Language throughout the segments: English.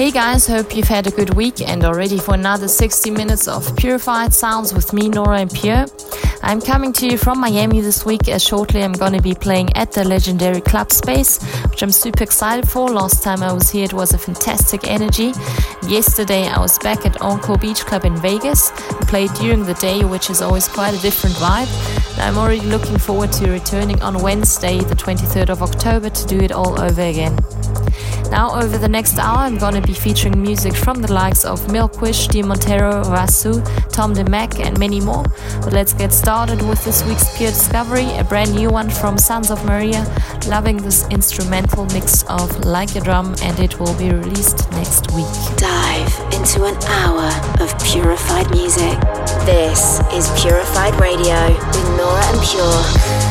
Hey guys, hope you've had a good week and are ready for another 60 minutes of purified sounds with me, Nora En Pure. I'm coming to you from Miami this week as shortly I'm gonna be playing at the legendary Club Space, which I'm super excited for. Last time I was here it was a fantastic energy. Yesterday I was back at Encore Beach Club in Vegas played during the day, which is always quite a different vibe. And I'm already looking forward to returning on Wednesday, the 23rd of October, to do it all over again. Now, over the next hour, I'm gonna be featuring music from the likes of Milkwish, Di Montero, Rasu, Tom DeMac, and many more. But let's get started with this week's Pure Discovery, a brand new one from Sons of Maria. Loving this instrumental mix of Like a Drum, and it will be released next week. Dive into an hour of purified music. This is Purified Radio with Nora En Pure.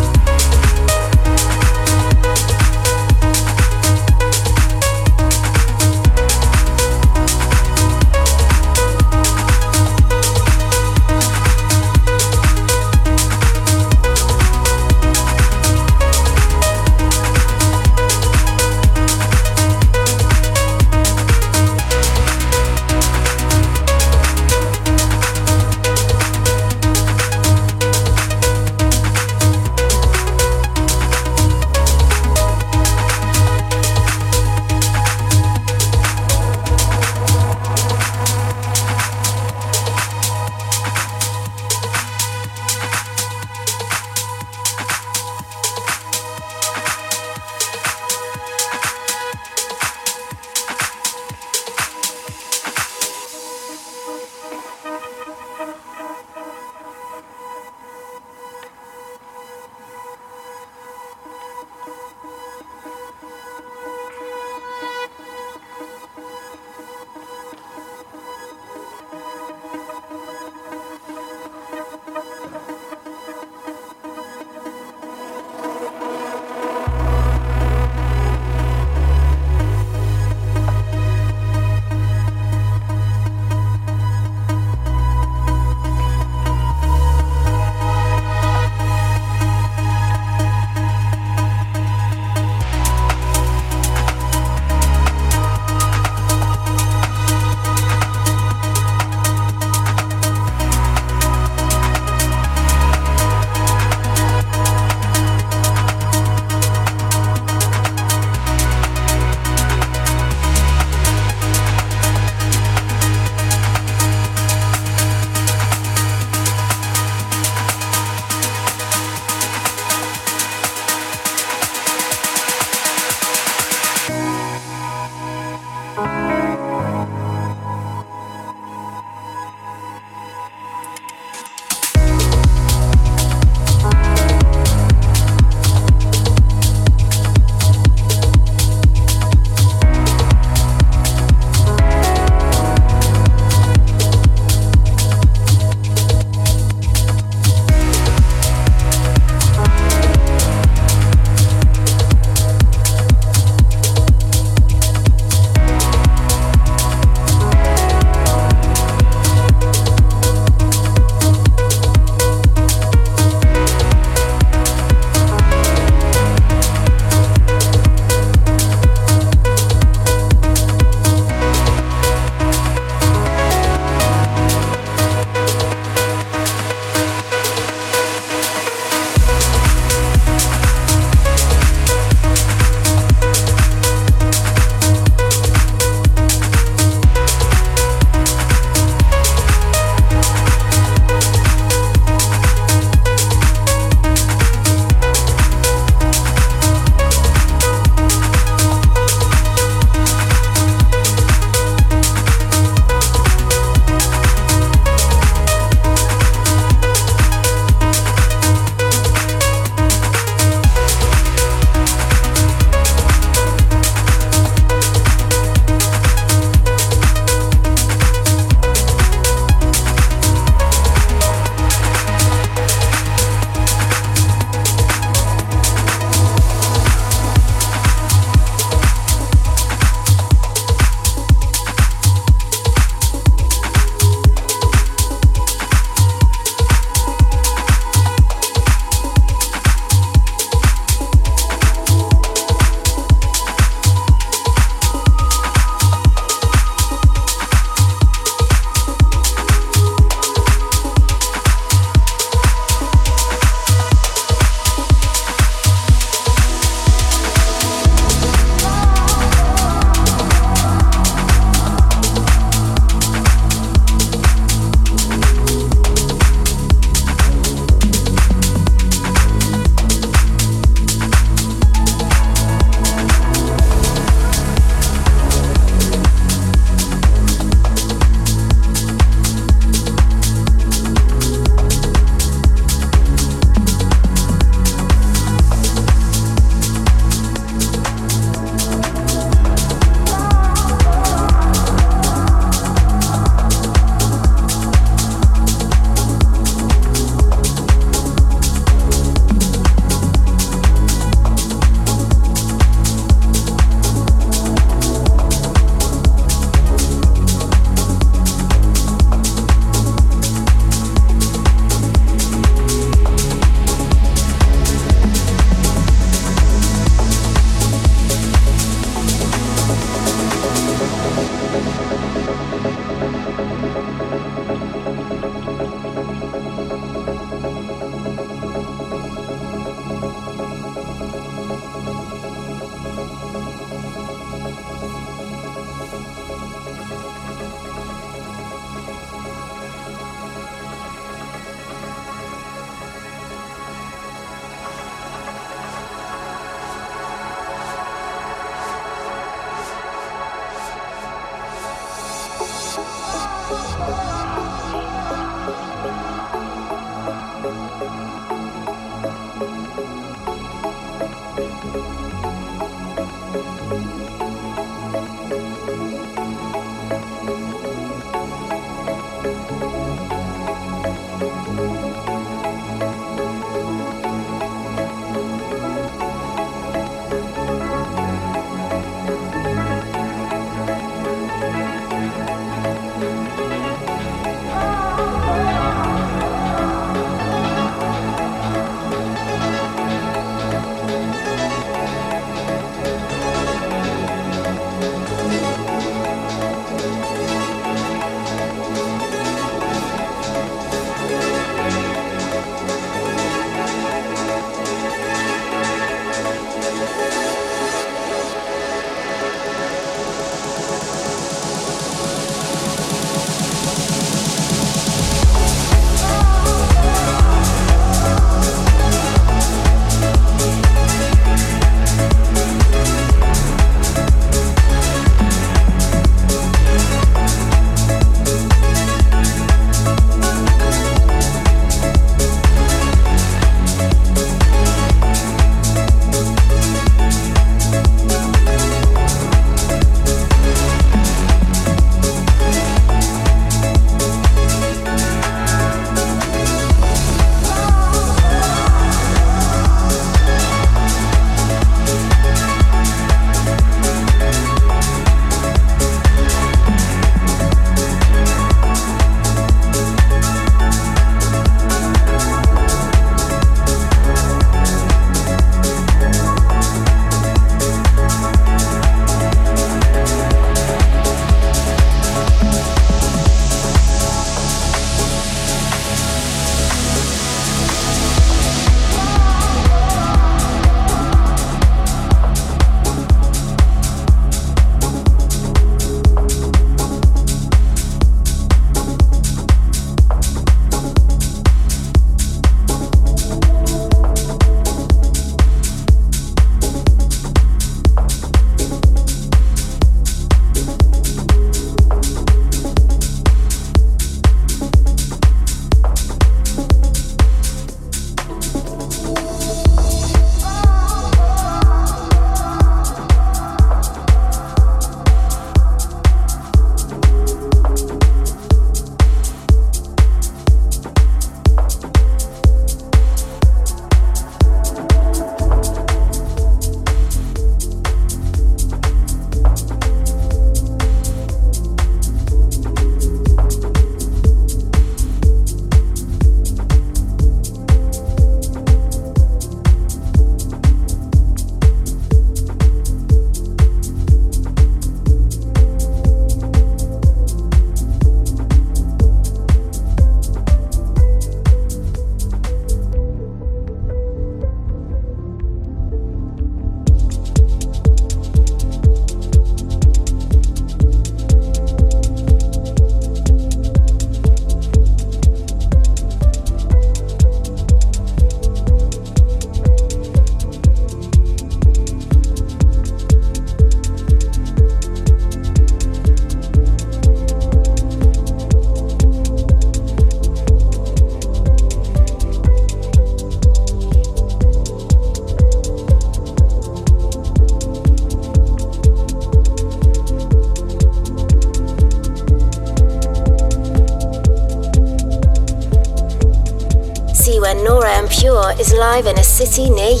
City near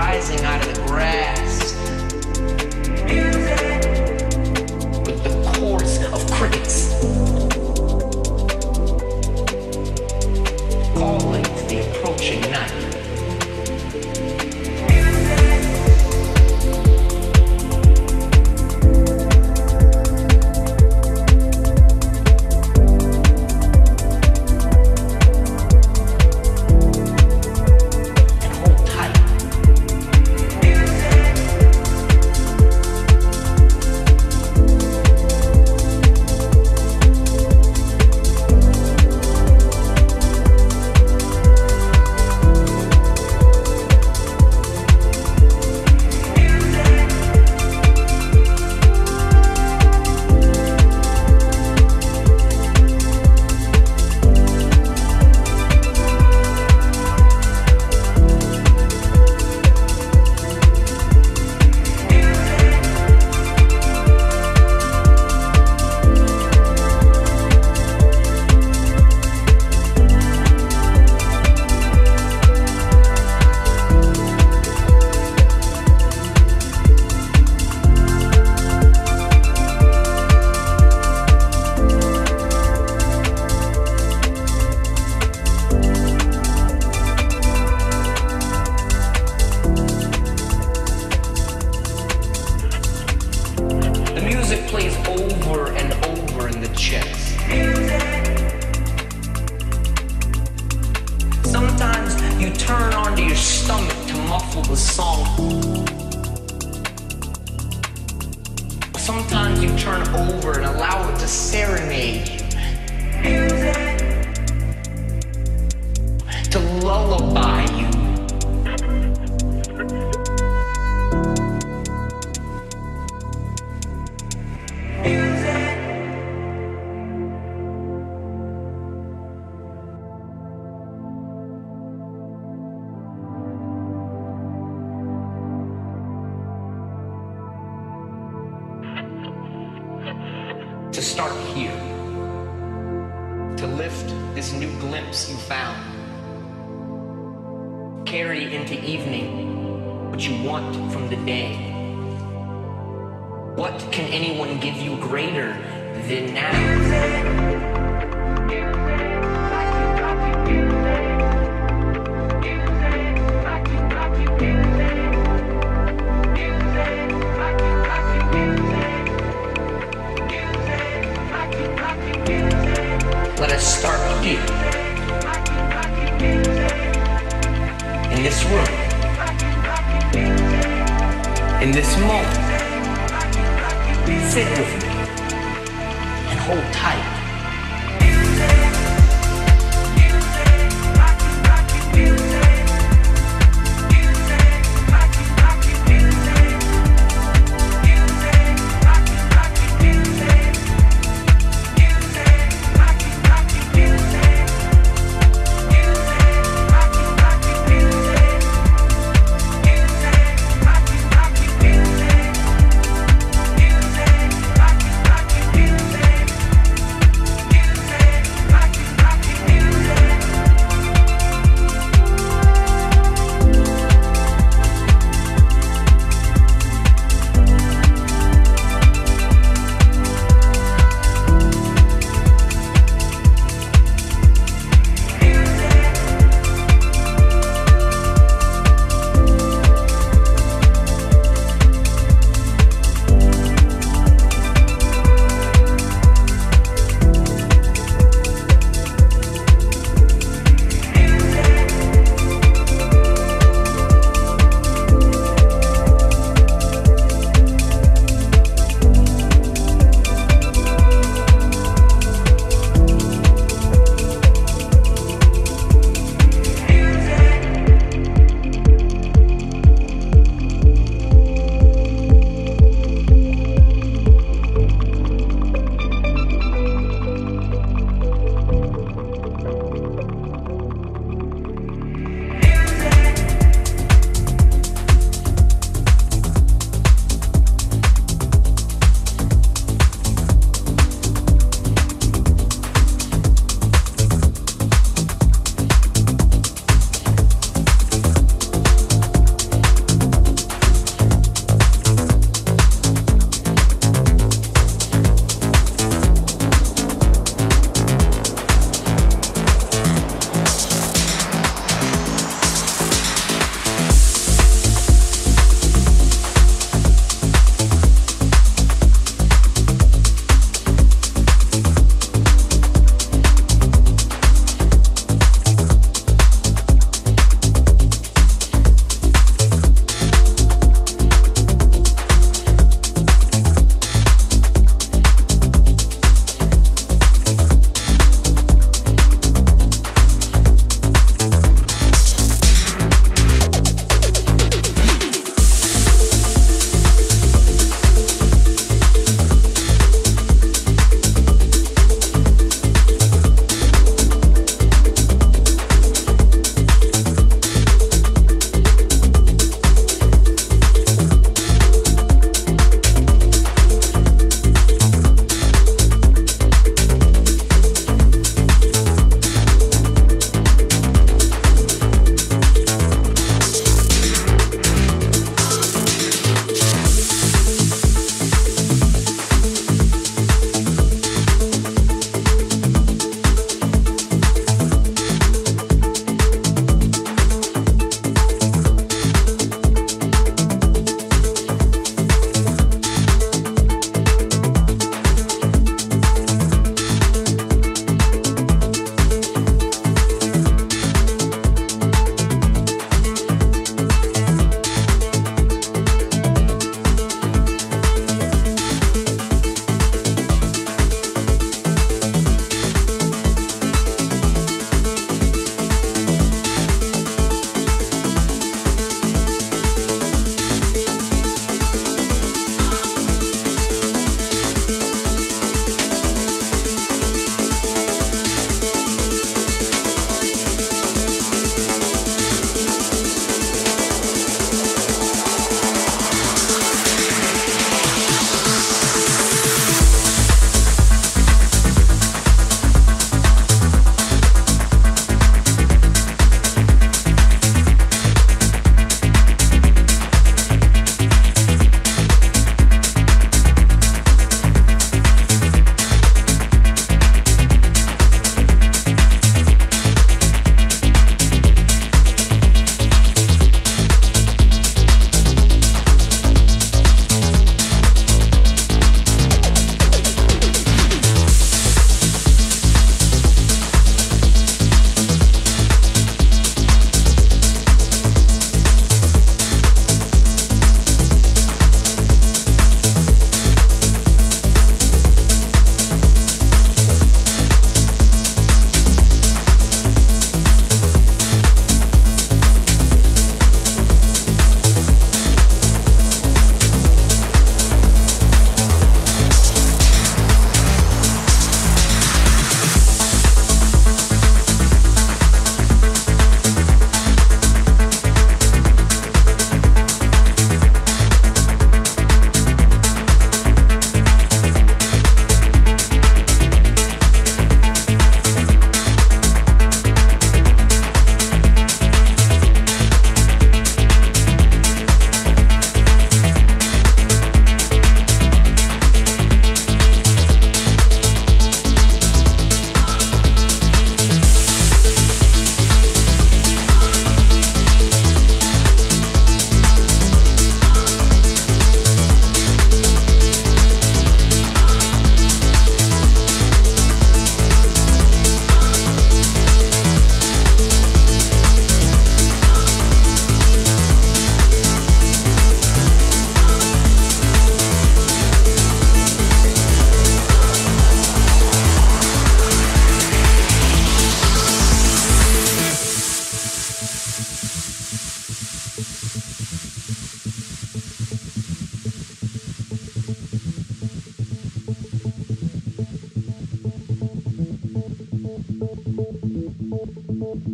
rising out of the grass. Sometimes you turn over and allow it to serenade you.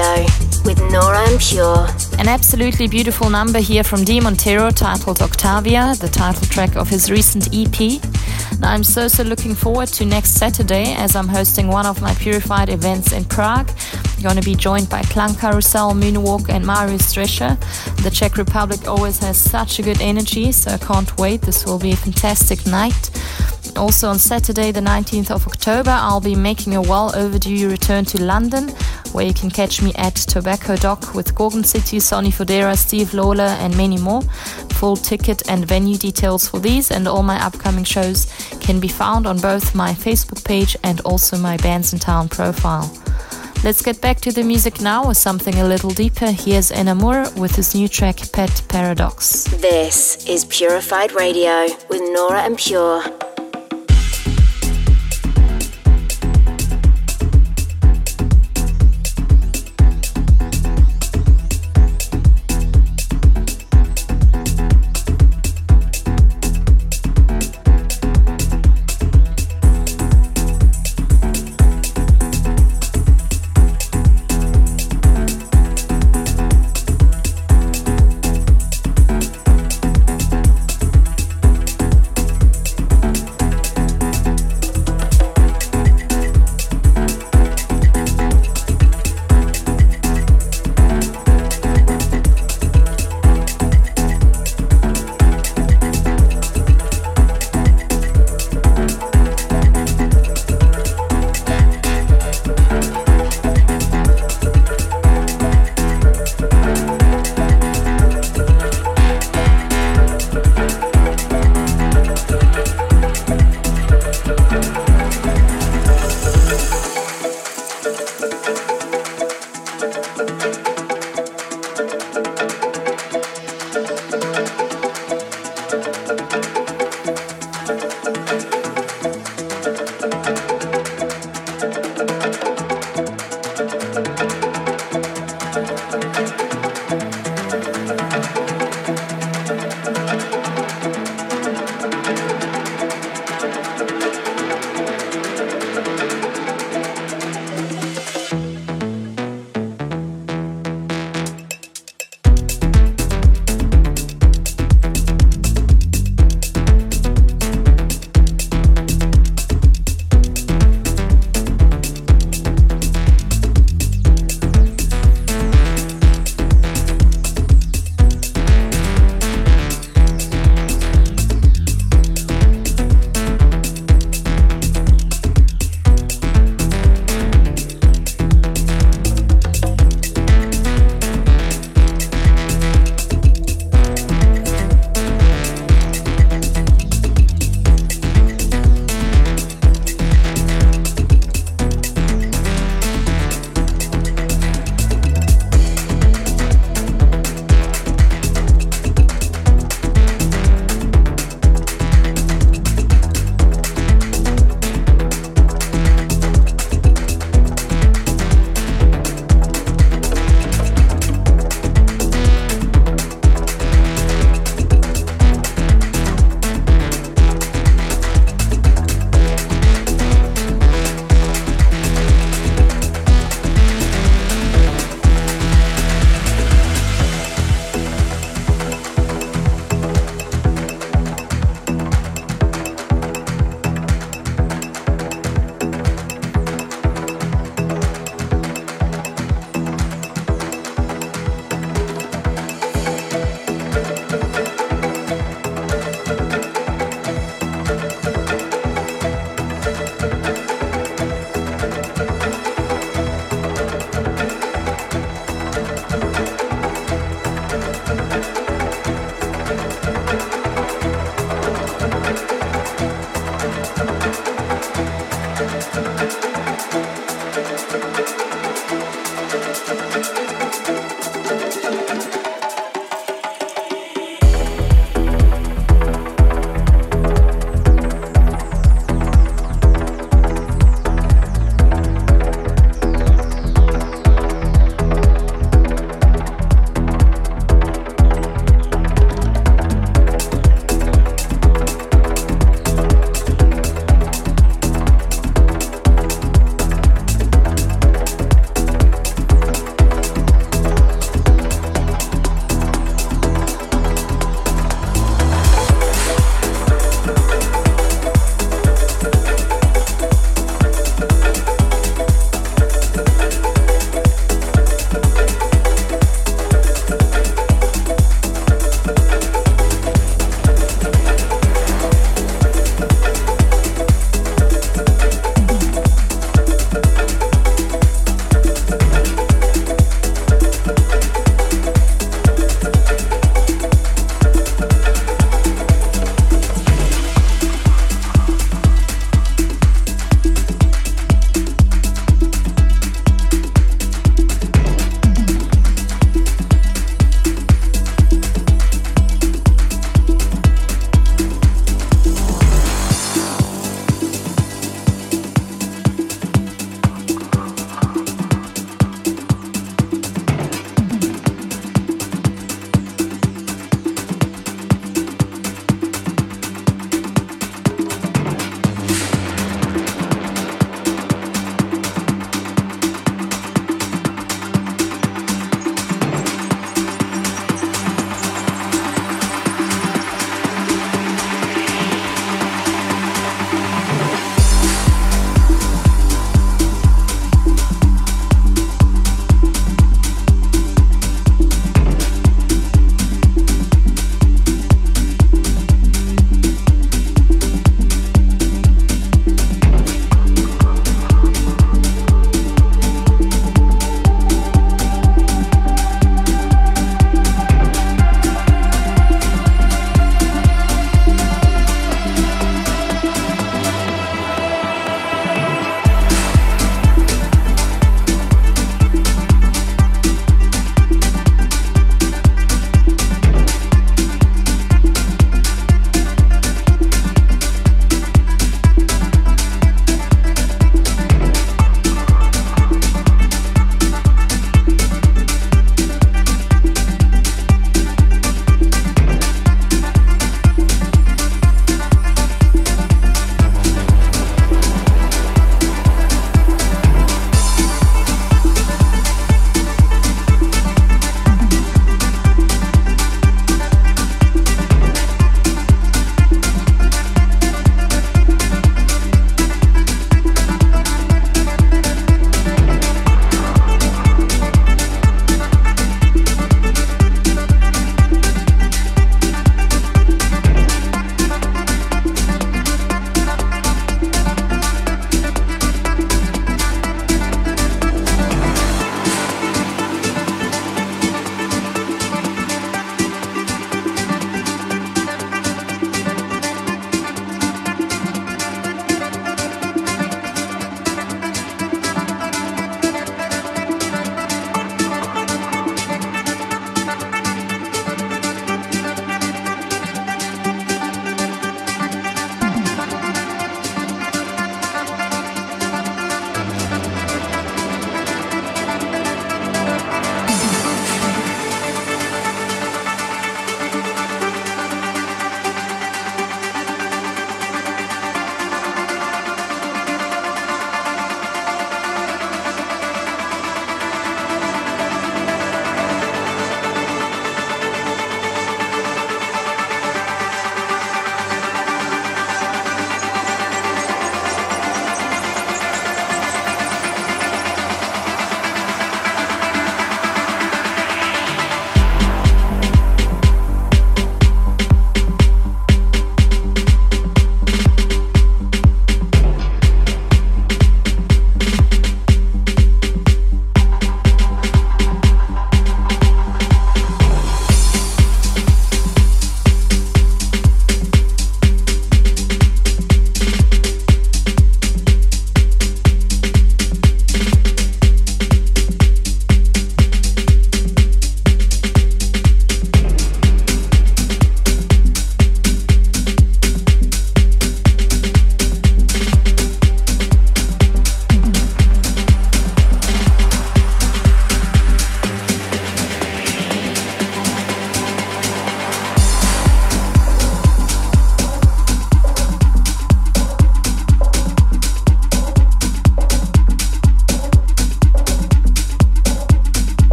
Radio with Nora En Pure. An absolutely beautiful number here from D. Montero titled Octavia, the title track of his recent EP. Now, I'm so, so looking forward to next Saturday as I'm hosting one of my Purified events in Prague. I'm going to be joined by Klang Karussell, Moonwalk, and Marius Drescher. The Czech Republic always has such a good energy, so I can't wait. This will be a fantastic night. Also on Saturday, the 19th of October, I'll be making a well overdue return to London, where you can catch me at Tobacco Dock with Gorgon City, Sonny Fodera, Steve Lawler, and many more. Full ticket and venue details for these and all my upcoming shows can be found on both my Facebook page and also my Bands in Town profile. Let's get back to the music now with something a little deeper. Here's Enamor with his new track Pet Paradox. This is Purified Radio with Nora En Pure.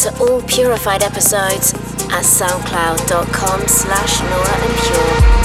To all Purified episodes at soundcloud.com slash Nora En Pure.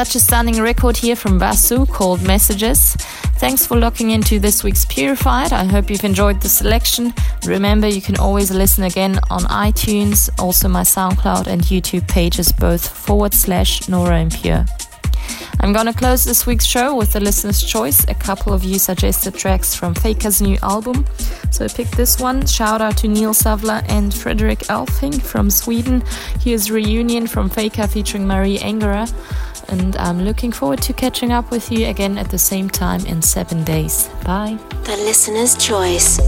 Such a stunning record here from Basu called Messages. Thanks for locking into this week's Purified. I hope you've enjoyed the selection. Remember, you can always listen again on iTunes, also my SoundCloud and YouTube pages, both forward slash Nora En Pure. I'm gonna close this week's show with the listener's choice. A couple of you suggested tracks from Faker's new album. So I picked this one. Shout out to Neil Savla and Frederick Elfing from Sweden. Here's Reunion from Faker featuring Marie Engera. And I'm looking forward to catching up with you again at the same time in seven days. Bye. The listener's choice.